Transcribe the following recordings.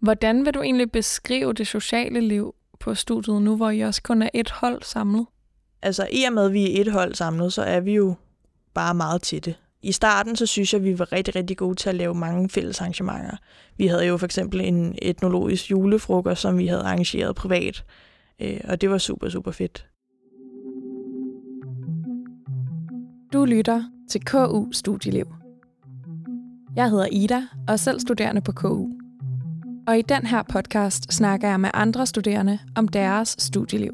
Hvordan vil du egentlig beskrive det sociale liv på studiet nu, hvor I også kun er et hold samlet? Altså i og med, at vi er et hold samlet, så er vi jo bare meget tætte. I starten, så synes jeg, vi var rigtig, rigtig gode til at lave mange fælles arrangementer. Vi havde jo for eksempel en etnologisk julefrokost, som vi havde arrangeret privat, øh, og det var super, super fedt. Du lytter til KU Studieliv. Jeg hedder Ida og er selv studerende på KU. Og i den her podcast snakker jeg med andre studerende om deres studieliv.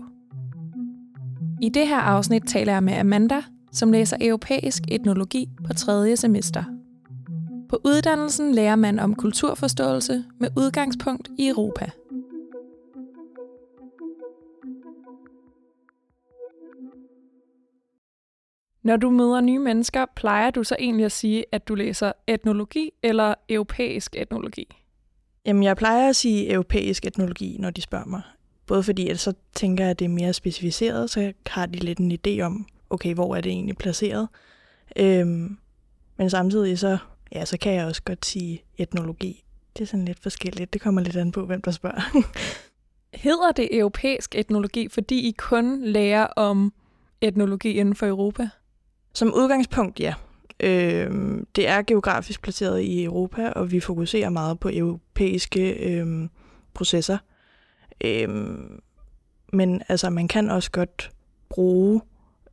I det her afsnit taler jeg med Amanda, som læser europæisk etnologi på tredje semester. På uddannelsen lærer man om kulturforståelse med udgangspunkt i Europa. Når du møder nye mennesker, plejer du så egentlig at sige, at du læser etnologi eller europæisk etnologi? Jamen, jeg plejer at sige europæisk etnologi, når de spørger mig. Både fordi, at så tænker jeg, at det er mere specificeret, så har de lidt en idé om, okay, hvor er det egentlig placeret. Øhm, men samtidig så, ja, så kan jeg også godt sige etnologi. Det er sådan lidt forskelligt. Det kommer lidt an på, hvem der spørger. Hedder det europæisk etnologi, fordi I kun lærer om etnologi inden for Europa? Som udgangspunkt, ja. Øh, det er geografisk placeret i Europa, og vi fokuserer meget på europæiske øh, processer. Øh, men altså, man kan også godt bruge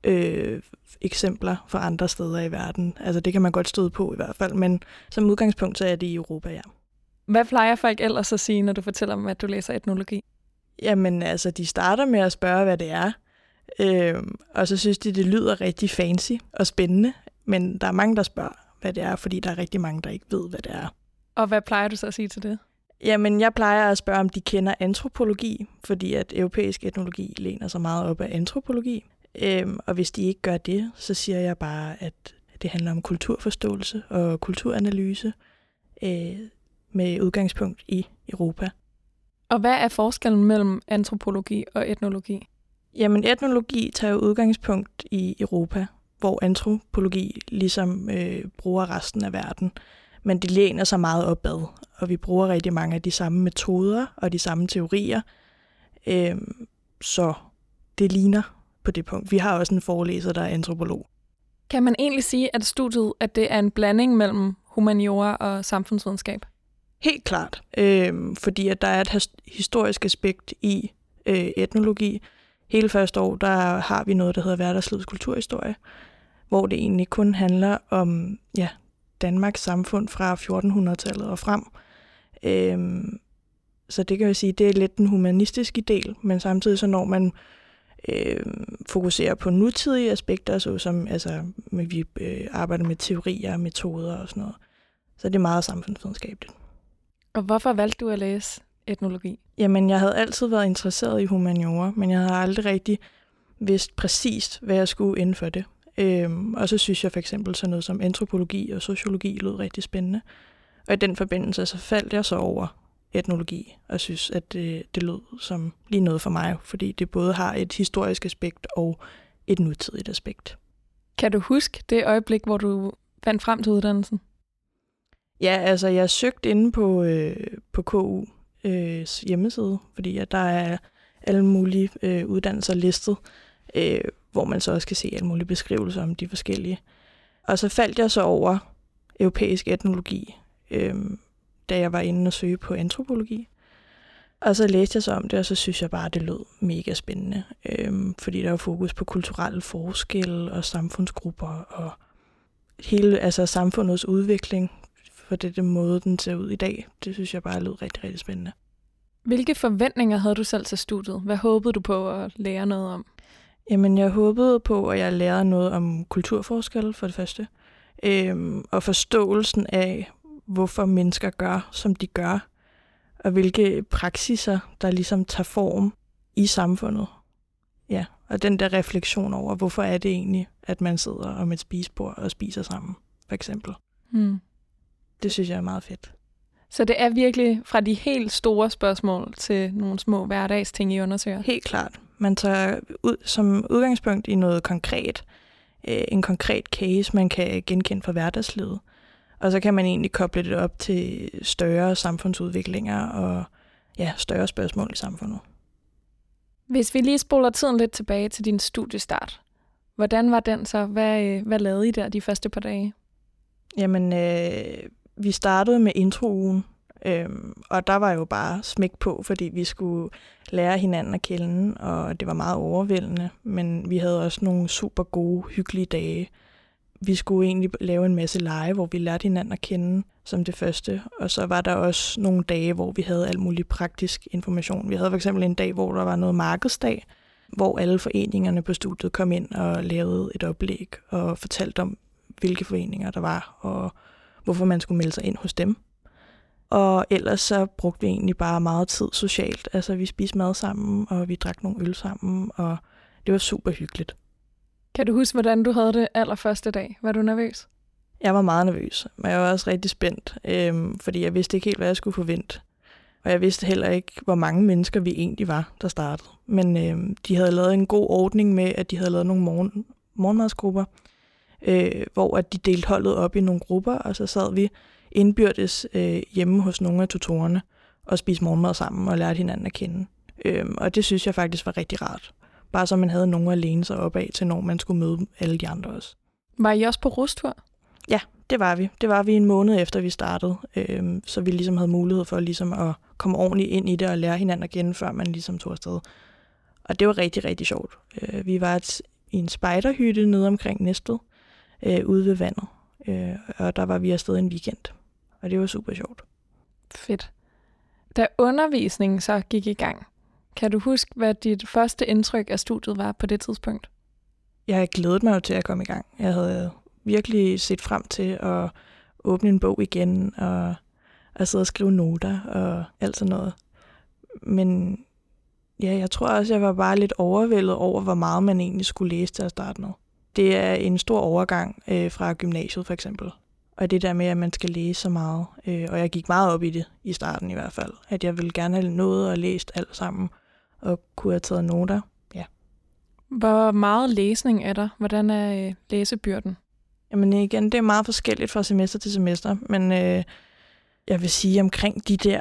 øh, eksempler fra andre steder i verden. Altså, det kan man godt støde på i hvert fald, men som udgangspunkt, så er det i Europa, ja. Hvad plejer folk ellers at sige, når du fortæller dem, at du læser etnologi? Jamen, altså, de starter med at spørge, hvad det er. Øh, og så synes de, det lyder rigtig fancy og spændende. Men der er mange, der spørger, hvad det er, fordi der er rigtig mange, der ikke ved, hvad det er. Og hvad plejer du så at sige til det? Jamen, jeg plejer at spørge, om de kender antropologi, fordi at europæisk etnologi læner sig meget op af antropologi. Øhm, og hvis de ikke gør det, så siger jeg bare, at det handler om kulturforståelse og kulturanalyse øh, med udgangspunkt i Europa. Og hvad er forskellen mellem antropologi og etnologi? Jamen, etnologi tager udgangspunkt i Europa, hvor antropologi ligesom øh, bruger resten af verden. Men de læner sig meget opad, og vi bruger rigtig mange af de samme metoder og de samme teorier. Øh, så det ligner på det punkt. Vi har også en forelæser, der er antropolog. Kan man egentlig sige, at studiet at det er en blanding mellem humaniora og samfundsvidenskab? Helt klart, øh, fordi at der er et historisk aspekt i øh, etnologi. Hele første år, der har vi noget, der hedder hverdagslivets kulturhistorie, hvor det egentlig kun handler om ja, Danmarks samfund fra 1400-tallet og frem. Øhm, så det kan jeg sige, det er lidt den humanistiske del, men samtidig så når man øh, fokuserer på nutidige aspekter, såsom altså, vi øh, arbejder med teorier, metoder og sådan noget. Så det er meget samfundsvidenskabeligt. Og hvorfor valgte du at læse etnologi? Jamen, jeg havde altid været interesseret i humaniora, men jeg havde aldrig rigtig vidst præcist, hvad jeg skulle inden for det. Øhm, og så synes jeg for eksempel sådan noget som antropologi og sociologi lød rigtig spændende. Og i den forbindelse så faldt jeg så over etnologi, og synes, at det, det lød som lige noget for mig, fordi det både har et historisk aspekt og et nutidigt aspekt. Kan du huske det øjeblik, hvor du fandt frem til uddannelsen? Ja, altså jeg søgte inde på, øh, på KU øh, hjemmeside, fordi at der er alle mulige øh, uddannelser listet, øh, hvor man så også kan se alle mulige beskrivelser om de forskellige. Og så faldt jeg så over europæisk etnologi, øh, da jeg var inde og søge på antropologi. Og så læste jeg så om det, og så synes jeg bare, at det lød mega spændende. øhm, fordi der var fokus på kulturelle forskelle og samfundsgrupper og hele altså samfundets udvikling for det den måde, den ser ud i dag. Det synes jeg bare lød rigtig, rigtig spændende. Hvilke forventninger havde du selv til studiet? Hvad håbede du på at lære noget om? Jamen, jeg håbede på, at jeg lærte noget om kulturforskel for det første. Øhm, og forståelsen af, hvorfor mennesker gør, som de gør. Og hvilke praksiser, der ligesom tager form i samfundet. Ja, og den der refleksion over, hvorfor er det egentlig, at man sidder om et spisebord og spiser sammen, for eksempel. Hmm. Det synes jeg er meget fedt. Så det er virkelig fra de helt store spørgsmål til nogle små hverdagsting, I undersøger? Helt klart. Man tager ud som udgangspunkt i noget konkret, øh, en konkret case, man kan genkende fra hverdagslivet. Og så kan man egentlig koble det op til større samfundsudviklinger og ja, større spørgsmål i samfundet. Hvis vi lige spoler tiden lidt tilbage til din studiestart, hvordan var den så? Hvad, øh, hvad lavede I der de første par dage? Jamen, øh, vi startede med introugen, øh, og der var jo bare smæk på, fordi vi skulle lære hinanden at kende, og det var meget overvældende, men vi havde også nogle super gode, hyggelige dage. Vi skulle egentlig lave en masse lege, hvor vi lærte hinanden at kende som det første, og så var der også nogle dage, hvor vi havde alt muligt praktisk information. Vi havde for eksempel en dag, hvor der var noget markedsdag, hvor alle foreningerne på studiet kom ind og lavede et oplæg og fortalte om, hvilke foreninger der var, og hvorfor man skulle melde sig ind hos dem. Og ellers så brugte vi egentlig bare meget tid socialt. Altså vi spiste mad sammen, og vi drak nogle øl sammen, og det var super hyggeligt. Kan du huske, hvordan du havde det allerførste dag? Var du nervøs? Jeg var meget nervøs, men jeg var også rigtig spændt, øhm, fordi jeg vidste ikke helt, hvad jeg skulle forvente. Og jeg vidste heller ikke, hvor mange mennesker vi egentlig var, der startede. Men øhm, de havde lavet en god ordning med, at de havde lavet nogle morgen, morgenmadsgrupper, øh, hvor at de delte holdet op i nogle grupper, og så sad vi indbyrdes øh, hjemme hos nogle af tutorerne og spiste morgenmad sammen og lærte hinanden at kende. Øhm, og det synes jeg faktisk var rigtig rart. Bare så man havde nogen at læne sig op af til, når man skulle møde alle de andre også. Var I også på rustur? Ja, det var vi. Det var vi en måned efter, vi startede. Øhm, så vi ligesom havde mulighed for ligesom at komme ordentligt ind i det og lære hinanden at kende, før man ligesom tog afsted. Og det var rigtig, rigtig sjovt. Øh, vi var et, i en spejderhytte nede omkring Næstved, øh, ude ved vandet. Øh, og der var vi afsted en weekend. Og det var super sjovt. Fedt. Da undervisningen så gik i gang, kan du huske, hvad dit første indtryk af studiet var på det tidspunkt? Jeg glædede mig jo til at komme i gang. Jeg havde virkelig set frem til at åbne en bog igen, og at sidde og skrive noter og alt sådan noget. Men ja, jeg tror også, jeg var bare lidt overvældet over, hvor meget man egentlig skulle læse til at starte med. Det er en stor overgang øh, fra gymnasiet for eksempel. Og det der med, at man skal læse så meget. Øh, og jeg gik meget op i det i starten i hvert fald. At jeg ville gerne have nået og læst alt sammen, og kunne have taget noter. Ja. Hvor meget læsning er der? Hvordan er øh, læsebyrden? Jamen igen, det er meget forskelligt fra semester til semester, men øh, jeg vil sige omkring de der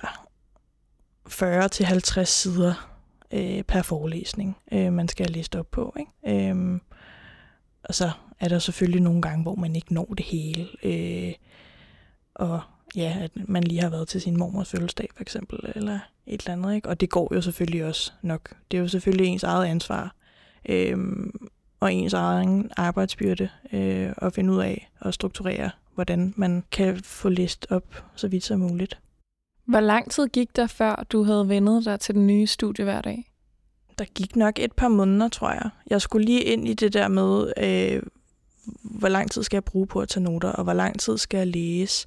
40-50 sider øh, per forelæsning, øh, man skal have læst op på. Ikke? Øh, og så er der selvfølgelig nogle gange, hvor man ikke når det hele. Øh, og ja, at man lige har været til sin mormors fødselsdag for eksempel, eller et eller andet. Ikke? Og det går jo selvfølgelig også nok. Det er jo selvfølgelig ens eget ansvar. Øh, og ens egen arbejdsbyrde øh, at finde ud af og strukturere, hvordan man kan få læst op så vidt som muligt. Hvor lang tid gik der, før du havde vendet dig til den nye studie hver dag? Der gik nok et par måneder, tror jeg. Jeg skulle lige ind i det der med, øh, hvor lang tid skal jeg bruge på at tage noter, og hvor lang tid skal jeg læse,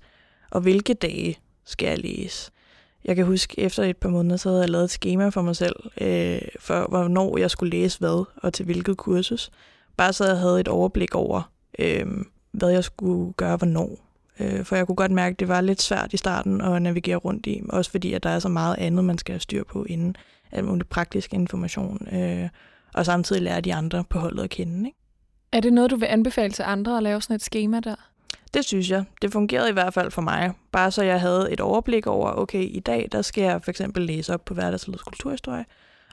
og hvilke dage skal jeg læse. Jeg kan huske, efter et par måneder, så havde jeg lavet et schema for mig selv, øh, for hvornår jeg skulle læse hvad, og til hvilket kursus. Bare så jeg havde et overblik over, øh, hvad jeg skulle gøre hvornår. Øh, for jeg kunne godt mærke, at det var lidt svært i starten at navigere rundt i, også fordi, at der er så meget andet, man skal have styr på inden alt muligt praktisk information, øh, og samtidig lære de andre på holdet at kende. Ikke? Er det noget, du vil anbefale til andre at lave sådan et schema der? Det synes jeg. Det fungerede i hvert fald for mig. Bare så jeg havde et overblik over, okay, i dag der skal jeg for eksempel læse op på hverdagslivets kulturhistorie,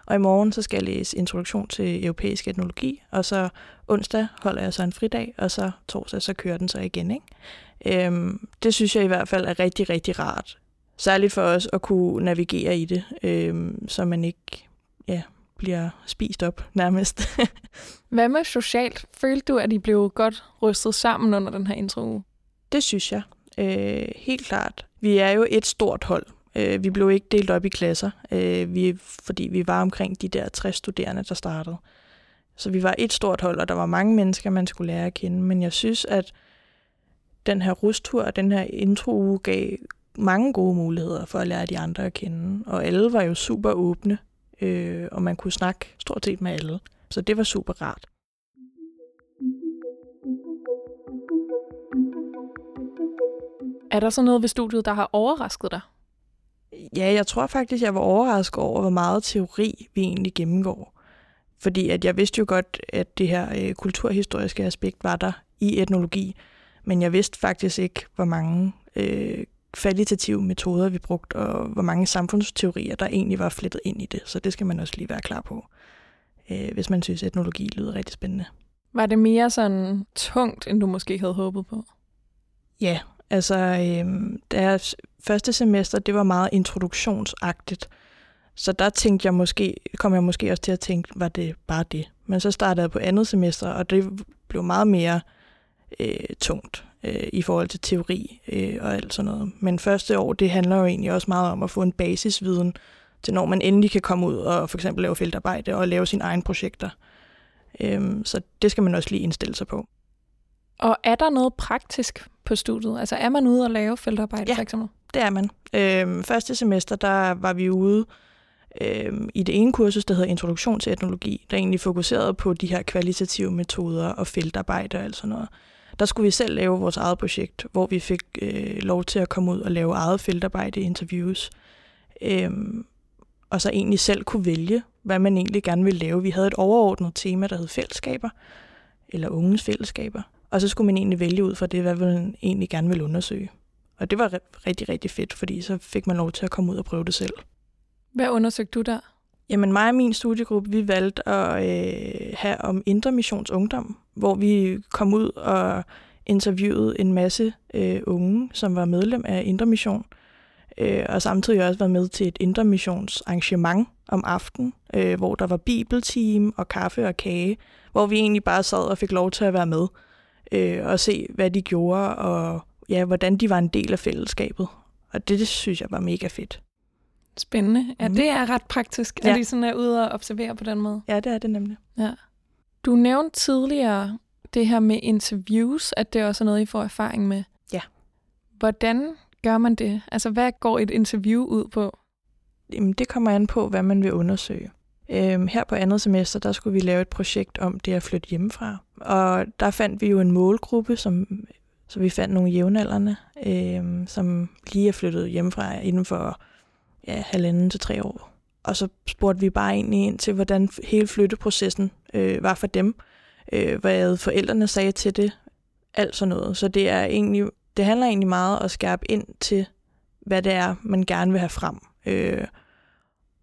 og i morgen så skal jeg læse introduktion til europæisk etnologi, og så onsdag holder jeg så en fridag, og så torsdag så kører den så igen. Ikke? Øhm, det synes jeg i hvert fald er rigtig, rigtig rart. Særligt for os at kunne navigere i det, øhm, så man ikke ja, bliver spist op nærmest. Hvad med socialt? Følte du, at I blev godt rystet sammen under den her intro? Det synes jeg. Øh, helt klart. Vi er jo et stort hold. Øh, vi blev ikke delt op i klasser, øh, vi, fordi vi var omkring de der 60 studerende, der startede. Så vi var et stort hold, og der var mange mennesker, man skulle lære at kende. Men jeg synes, at den her rustur og den her intro gav mange gode muligheder for at lære de andre at kende. Og alle var jo super åbne, øh, og man kunne snakke stort set med alle. Så det var super rart. Er der så noget ved studiet, der har overrasket dig? Ja, jeg tror faktisk, jeg var overrasket over, hvor meget teori vi egentlig gennemgår. Fordi at jeg vidste jo godt, at det her øh, kulturhistoriske aspekt var der i etnologi. Men jeg vidste faktisk ikke, hvor mange øh, kvalitative metoder vi brugte, og hvor mange samfundsteorier, der egentlig var flettet ind i det. Så det skal man også lige være klar på, øh, hvis man synes, etnologi lyder rigtig spændende. Var det mere sådan tungt, end du måske havde håbet på? Ja, altså øh, deres første semester, det var meget introduktionsagtigt. Så der tænkte jeg måske, kom jeg måske også til at tænke, var det bare det? Men så startede jeg på andet semester, og det blev meget mere øh, tungt øh, i forhold til teori øh, og alt sådan noget. Men første år, det handler jo egentlig også meget om at få en basisviden til når man endelig kan komme ud og for eksempel lave feltarbejde og lave sine egne projekter. Øhm, så det skal man også lige indstille sig på. Og er der noget praktisk på studiet? Altså er man ude og lave feltarbejde ja, for eksempel? det er man. Øhm, første semester, der var vi ude øhm, i det ene kursus, der hedder Introduktion til etnologi, der egentlig fokuserede på de her kvalitative metoder og feltarbejde og alt sådan noget. Der skulle vi selv lave vores eget projekt, hvor vi fik øh, lov til at komme ud og lave eget feltarbejde, interviews. Øhm, og så egentlig selv kunne vælge, hvad man egentlig gerne ville lave. Vi havde et overordnet tema, der hed fællesskaber, eller unges fællesskaber. Og så skulle man egentlig vælge ud fra det, hvad man egentlig gerne ville undersøge. Og det var rigtig, rigtig fedt, fordi så fik man lov til at komme ud og prøve det selv. Hvad undersøgte du der? Jamen mig og min studiegruppe, vi valgte at øh, have om Indre Missions Ungdom, hvor vi kom ud og interviewede en masse øh, unge, som var medlem af Indre Mission, øh, og samtidig også var med til et Indre Missions arrangement om aftenen, øh, hvor der var bibelteam og kaffe og kage, hvor vi egentlig bare sad og fik lov til at være med øh, og se, hvad de gjorde, og ja, hvordan de var en del af fællesskabet. Og det, det synes jeg var mega fedt. Spændende. Ja, mm. det er ret praktisk, ja. at I sådan er ude og observere på den måde. Ja, det er det nemlig. Ja. Du nævnte tidligere det her med interviews, at det også er noget, I får erfaring med. Ja. Hvordan gør man det? Altså, hvad går et interview ud på? Jamen, det kommer an på, hvad man vil undersøge. Øhm, her på andet semester, der skulle vi lave et projekt om det at flytte hjemmefra. Og der fandt vi jo en målgruppe, som, så vi fandt nogle jævnaldrende, øhm, som lige er flyttet hjemmefra inden for ja, halvanden til tre år. Og så spurgte vi bare egentlig ind til, hvordan hele flytteprocessen øh, var for dem. Øh, hvad forældrene sagde til det. Alt sådan noget. Så det er egentlig, det handler egentlig meget om at skærpe ind til, hvad det er, man gerne vil have frem. Øh,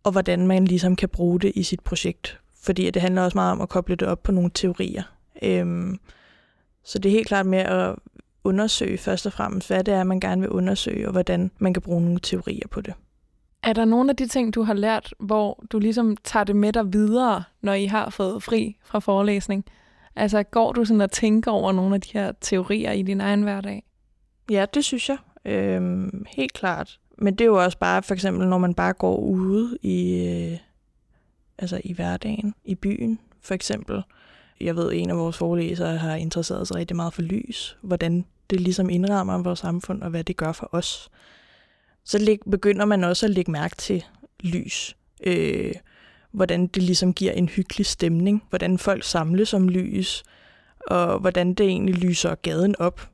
og hvordan man ligesom kan bruge det i sit projekt. Fordi det handler også meget om at koble det op på nogle teorier. Øh, så det er helt klart med at undersøge først og fremmest, hvad det er, man gerne vil undersøge, og hvordan man kan bruge nogle teorier på det. Er der nogle af de ting, du har lært, hvor du ligesom tager det med dig videre, når I har fået fri fra forelæsning? Altså går du sådan og tænker over nogle af de her teorier i din egen hverdag? Ja, det synes jeg. Øhm, helt klart. Men det er jo også bare, for eksempel, når man bare går ude i, øh, altså i hverdagen, i byen, for eksempel. Jeg ved, en af vores forelæsere har interesseret sig rigtig meget for lys, hvordan det ligesom indrammer vores samfund, og hvad det gør for os så lig, begynder man også at lægge mærke til lys. Øh, hvordan det ligesom giver en hyggelig stemning, hvordan folk samles om lys, og hvordan det egentlig lyser gaden op,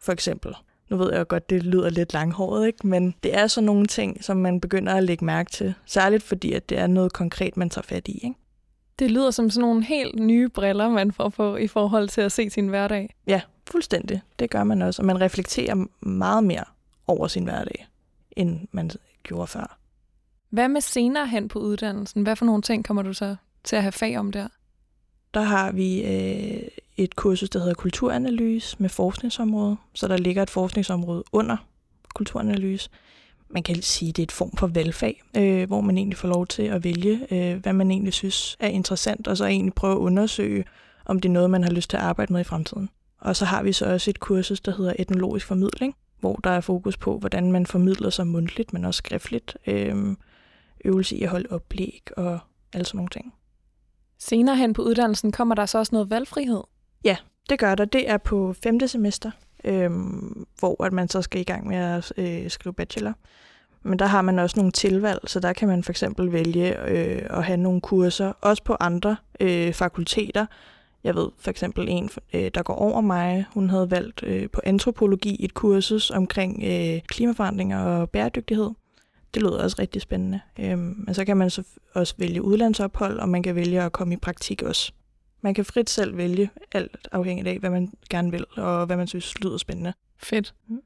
for eksempel. Nu ved jeg godt, det lyder lidt langhåret, ikke? men det er sådan nogle ting, som man begynder at lægge mærke til. Særligt fordi, at det er noget konkret, man tager fat i. Ikke? Det lyder som sådan nogle helt nye briller, man får på i forhold til at se sin hverdag. Ja, fuldstændig. Det gør man også, og man reflekterer meget mere over sin hverdag end man gjorde før. Hvad med senere hen på uddannelsen? Hvad for nogle ting kommer du så til at have fag om der? Der har vi øh, et kursus, der hedder kulturanalyse med forskningsområde. Så der ligger et forskningsområde under kulturanalyse. Man kan sige, at det er et form for valgfag, øh, hvor man egentlig får lov til at vælge, øh, hvad man egentlig synes er interessant, og så egentlig prøve at undersøge, om det er noget, man har lyst til at arbejde med i fremtiden. Og så har vi så også et kursus, der hedder etnologisk formidling, hvor der er fokus på, hvordan man formidler sig mundtligt, men også skriftligt. Øh, øvelse i at holde oplæg og alle sådan nogle ting. Senere hen på uddannelsen kommer der så også noget valgfrihed? Ja, det gør der. Det er på femte semester, øh, hvor at man så skal i gang med at øh, skrive bachelor. Men der har man også nogle tilvalg, så der kan man for eksempel vælge øh, at have nogle kurser, også på andre øh, fakulteter, jeg ved for eksempel en, øh, der går over mig, hun havde valgt øh, på antropologi et kursus omkring øh, klimaforandringer og bæredygtighed. Det lyder også rigtig spændende. Øhm, men så kan man så også vælge udlandsophold, og man kan vælge at komme i praktik også. Man kan frit selv vælge, alt afhængigt af, hvad man gerne vil, og hvad man synes lyder spændende. Fedt. Mm.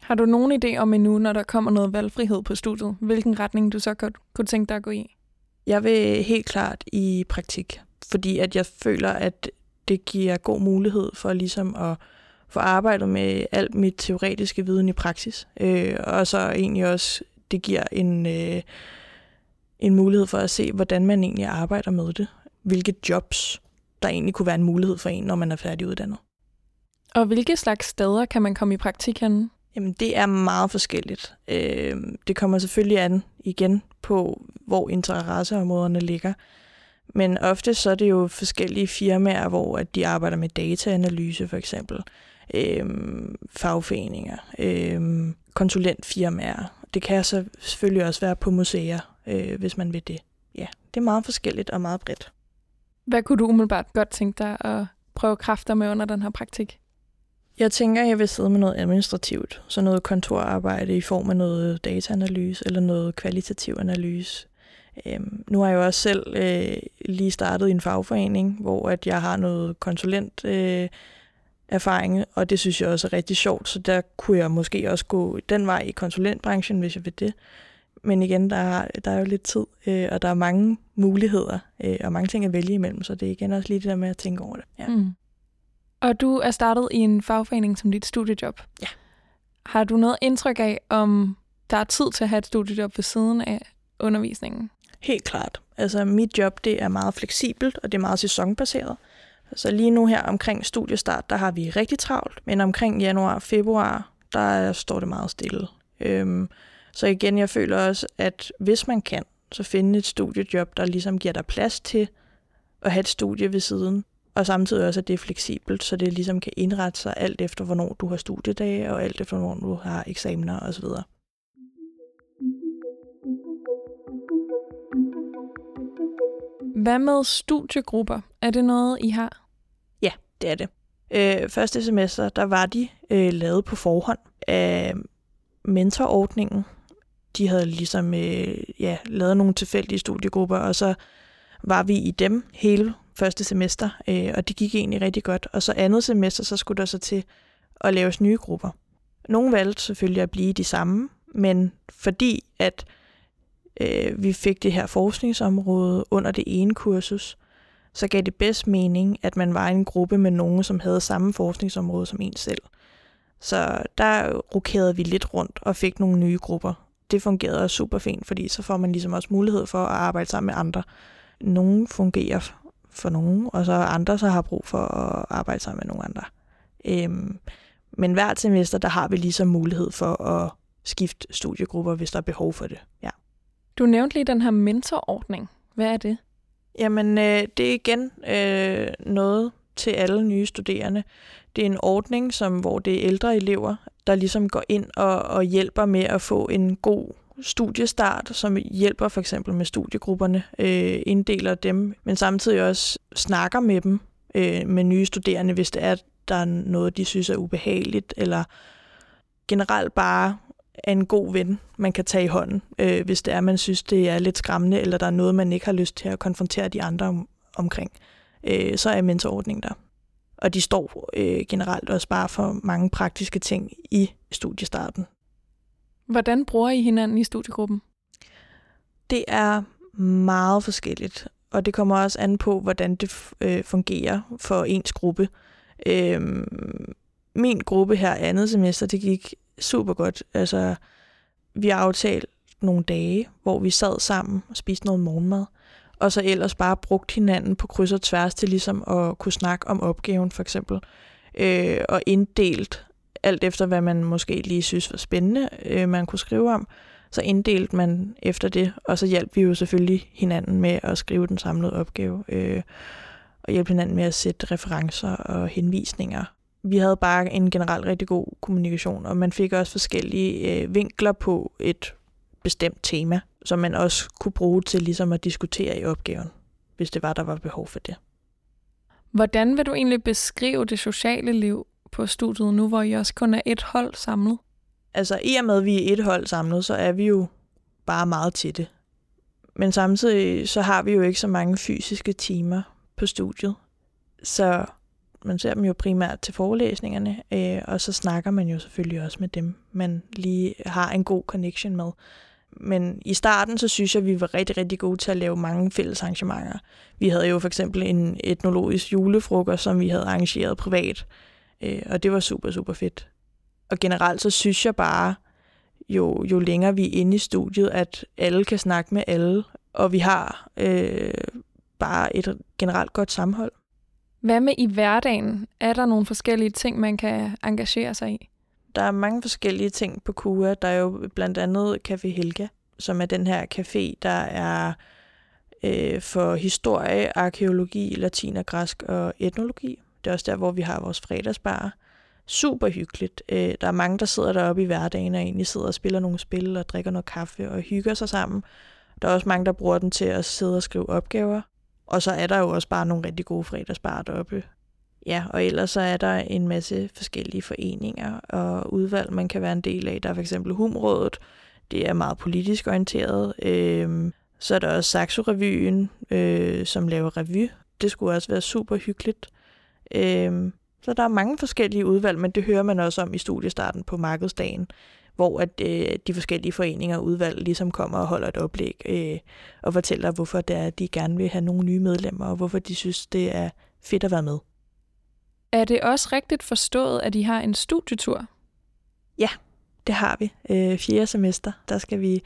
Har du nogen idé om endnu, når der kommer noget valgfrihed på studiet, hvilken retning du så kunne tænke dig at gå i? Jeg vil helt klart i praktik, fordi at jeg føler, at det giver god mulighed for ligesom at få arbejdet med alt mit teoretiske viden i praksis. Øh, og så egentlig også, det giver en, øh, en mulighed for at se, hvordan man egentlig arbejder med det. Hvilke jobs, der egentlig kunne være en mulighed for en, når man er færdiguddannet. Og hvilke slags steder kan man komme i praktik henne? Jamen, det er meget forskelligt. Øh, det kommer selvfølgelig an igen på, hvor interesseområderne ligger. Men ofte så er det jo forskellige firmaer, hvor at de arbejder med dataanalyse for eksempel, øh, fagforeninger, øh, konsulentfirmaer. Det kan så selvfølgelig også være på museer, øh, hvis man vil det. Ja, det er meget forskelligt og meget bredt. Hvad kunne du umiddelbart godt tænke dig at prøve kræfter med under den her praktik? Jeg tænker, at jeg vil sidde med noget administrativt, så noget kontorarbejde i form af noget dataanalyse eller noget kvalitativ analyse. Øhm, nu har jeg jo også selv øh, lige startet i en fagforening, hvor at jeg har noget konsulent øh, erfaring, og det synes jeg også er rigtig sjovt, så der kunne jeg måske også gå den vej i konsulentbranchen, hvis jeg vil det. Men igen, der er, der er jo lidt tid, øh, og der er mange muligheder, øh, og mange ting at vælge imellem, så det er igen også lige det der med at tænke over det. Ja. Mm. Og du er startet i en fagforening som dit studiejob. Ja. Har du noget indtryk af, om der er tid til at have et studiejob ved siden af undervisningen? Helt klart. Altså mit job, det er meget fleksibelt, og det er meget sæsonbaseret. Så lige nu her omkring studiestart, der har vi rigtig travlt, men omkring januar og februar, der står det meget stille. Øhm, så igen, jeg føler også, at hvis man kan, så finde et studiejob, der ligesom giver dig plads til at have et studie ved siden, og samtidig også, at det er fleksibelt, så det ligesom kan indrette sig alt efter, hvornår du har studiedage, og alt efter, hvornår du har eksamener osv. Hvad med studiegrupper? Er det noget, I har? Ja, det er det. Øh, første semester, der var de øh, lavet på forhånd af mentorordningen. De havde ligesom øh, ja, lavet nogle tilfældige studiegrupper, og så var vi i dem hele første semester, øh, og det gik egentlig rigtig godt. Og så andet semester, så skulle der så til at laves nye grupper. Nogle valgte selvfølgelig at blive de samme, men fordi at øh, vi fik det her forskningsområde under det ene kursus, så gav det bedst mening, at man var i en gruppe med nogen, som havde samme forskningsområde som en selv. Så der rokerede vi lidt rundt og fik nogle nye grupper. Det fungerede super fint, fordi så får man ligesom også mulighed for at arbejde sammen med andre. Nogle fungerer for nogen, og så andre så har brug for at arbejde sammen med nogle andre. Øhm, men hvert semester, der har vi ligesom mulighed for at skifte studiegrupper, hvis der er behov for det. Ja. Du nævnte lige den her mentorordning. Hvad er det? Jamen, øh, det er igen øh, noget til alle nye studerende. Det er en ordning, som, hvor det er ældre elever, der ligesom går ind og, og hjælper med at få en god studiestart, som hjælper for eksempel med studiegrupperne, øh, inddeler dem, men samtidig også snakker med dem, øh, med nye studerende, hvis det er, der er noget, de synes er ubehageligt, eller generelt bare er en god ven, man kan tage i hånden, øh, hvis det er, man synes, det er lidt skræmmende, eller der er noget, man ikke har lyst til at konfrontere de andre om, omkring. Øh, så er mentorordningen der. Og de står øh, generelt også bare for mange praktiske ting i studiestarten. Hvordan bruger I hinanden i studiegruppen? Det er meget forskelligt, og det kommer også an på, hvordan det øh, fungerer for ens gruppe. Øh, min gruppe her andet semester, det gik super godt. Altså, vi har aftalt nogle dage, hvor vi sad sammen og spiste noget morgenmad, og så ellers bare brugt hinanden på kryds og tværs til ligesom at kunne snakke om opgaven for eksempel, øh, og inddelt alt efter, hvad man måske lige synes var spændende, øh, man kunne skrive om, så inddelte man efter det, og så hjalp vi jo selvfølgelig hinanden med at skrive den samlede opgave, øh, og hjælpe hinanden med at sætte referencer og henvisninger. Vi havde bare en generelt rigtig god kommunikation, og man fik også forskellige øh, vinkler på et bestemt tema, som man også kunne bruge til ligesom at diskutere i opgaven, hvis det var, der var behov for det. Hvordan vil du egentlig beskrive det sociale liv på studiet nu, hvor I også kun er et hold samlet? Altså i og med, at vi er et hold samlet, så er vi jo bare meget til Men samtidig så har vi jo ikke så mange fysiske timer på studiet. Så man ser dem jo primært til forelæsningerne, øh, og så snakker man jo selvfølgelig også med dem, man lige har en god connection med. Men i starten, så synes jeg, vi var rigtig, rigtig gode til at lave mange fælles arrangementer. Vi havde jo for eksempel en etnologisk julefrokost, som vi havde arrangeret privat, øh, og det var super, super fedt. Og generelt så synes jeg bare, jo, jo længere vi er inde i studiet, at alle kan snakke med alle, og vi har øh, bare et generelt godt samhold. Hvad med i hverdagen? Er der nogle forskellige ting, man kan engagere sig i? Der er mange forskellige ting på KUA. Der er jo blandt andet Café Helga, som er den her café, der er øh, for historie, arkeologi, latin og græsk og etnologi. Det er også der, hvor vi har vores fredagsbar. Super hyggeligt. Øh, der er mange, der sidder deroppe i hverdagen og egentlig sidder og spiller nogle spil og drikker noget kaffe og hygger sig sammen. Der er også mange, der bruger den til at sidde og skrive opgaver. Og så er der jo også bare nogle rigtig gode fredagsbar deroppe. Ja, og ellers så er der en masse forskellige foreninger og udvalg, man kan være en del af. Der er for eksempel Humrådet, det er meget politisk orienteret. Øhm, så er der også Saxo-revyen, øh, som laver revy. Det skulle også være super hyggeligt. Øhm, så der er mange forskellige udvalg, men det hører man også om i studiestarten på markedsdagen, hvor at øh, de forskellige foreninger og udvalg ligesom kommer og holder et oplæg øh, og fortæller, hvorfor det er, at de gerne vil have nogle nye medlemmer, og hvorfor de synes, det er fedt at være med. Er det også rigtigt forstået, at I har en studietur? Ja, det har vi. Øh, fjerde semester, der skal vi...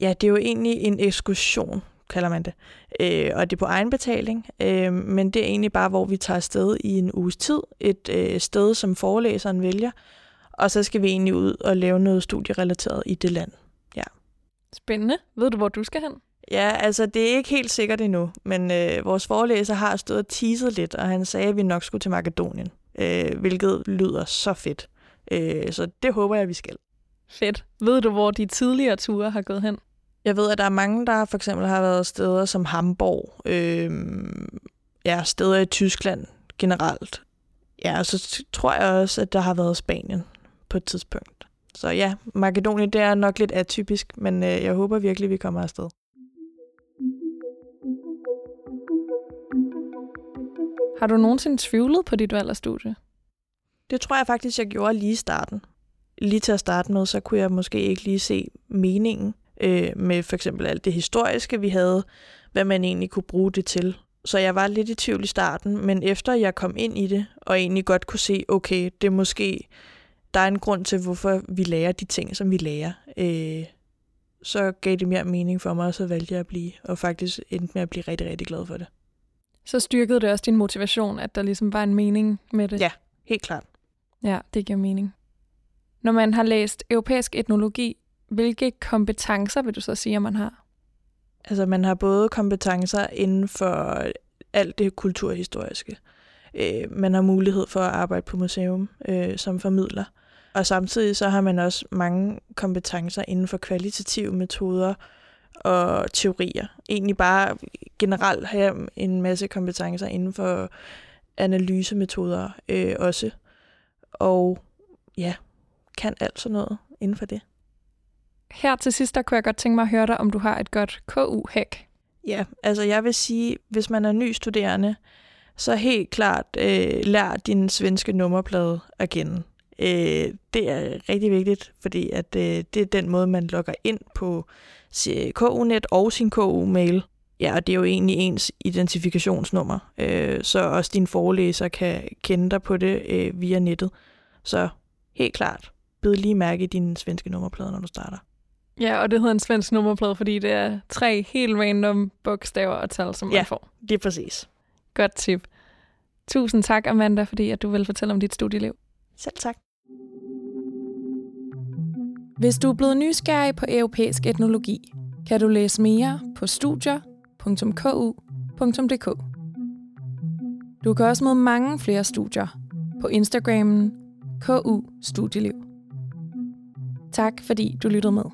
Ja, det er jo egentlig en ekskursion, kalder man det. Øh, og det er på egenbetaling, øh, men det er egentlig bare, hvor vi tager afsted i en uges tid. Et øh, sted, som forelæseren vælger, og så skal vi egentlig ud og lave noget studierelateret i det land. Ja. Spændende. Ved du, hvor du skal hen? Ja, altså det er ikke helt sikkert endnu, men øh, vores forelæser har stået og teaset lidt, og han sagde, at vi nok skulle til Makedonien, øh, hvilket lyder så fedt. Øh, så det håber jeg, vi skal. Fedt. Ved du, hvor de tidligere ture har gået hen? Jeg ved, at der er mange, der for eksempel har været steder som Hamburg, øh, ja, steder i Tyskland generelt. Ja, og så tror jeg også, at der har været Spanien på et tidspunkt. Så ja, Makedonien, det er nok lidt atypisk, men øh, jeg håber virkelig, vi kommer afsted. Har du nogensinde tvivlet på dit valg af studie? Det tror jeg faktisk, jeg gjorde lige i starten. Lige til at starte med, så kunne jeg måske ikke lige se meningen øh, med for eksempel alt det historiske, vi havde, hvad man egentlig kunne bruge det til. Så jeg var lidt i tvivl i starten, men efter jeg kom ind i det, og egentlig godt kunne se, okay, det er måske, der er en grund til, hvorfor vi lærer de ting, som vi lærer, øh, så gav det mere mening for mig, og så valgte jeg at blive, og faktisk endte med at blive rigtig, rigtig glad for det. Så styrkede det også din motivation, at der ligesom var en mening med det? Ja, helt klart. Ja, det giver mening. Når man har læst europæisk etnologi, hvilke kompetencer vil du så sige, at man har? Altså, man har både kompetencer inden for alt det kulturhistoriske. Øh, man har mulighed for at arbejde på museum øh, som formidler. Og samtidig så har man også mange kompetencer inden for kvalitative metoder og teorier. Egentlig bare generelt have en masse kompetencer inden for analysemetoder øh, også. Og ja, kan alt sådan noget inden for det. Her til sidst, der kunne jeg godt tænke mig at høre dig, om du har et godt KU-hæk. Ja, altså jeg vil sige, hvis man er ny studerende, så helt klart øh, lær din svenske nummerplade at kende. Øh, det er rigtig vigtigt, fordi at øh, det er den måde, man logger ind på KU-net og sin KU-mail. Ja, og det er jo egentlig ens identifikationsnummer, øh, så også din forelæser kan kende dig på det øh, via nettet. Så helt klart, bed lige mærke i din svenske nummerplade, når du starter. Ja, og det hedder en svensk nummerplade, fordi det er tre helt random bogstaver og tal, som ja, man får. det er præcis. Godt tip. Tusind tak, Amanda, fordi at du vil fortælle om dit studieliv. Selv tak. Hvis du er blevet nysgerrig på europæisk etnologi, kan du læse mere på studier.ku.dk. Du kan også møde mange flere studier på Instagrammen KU Studieliv. Tak fordi du lyttede med.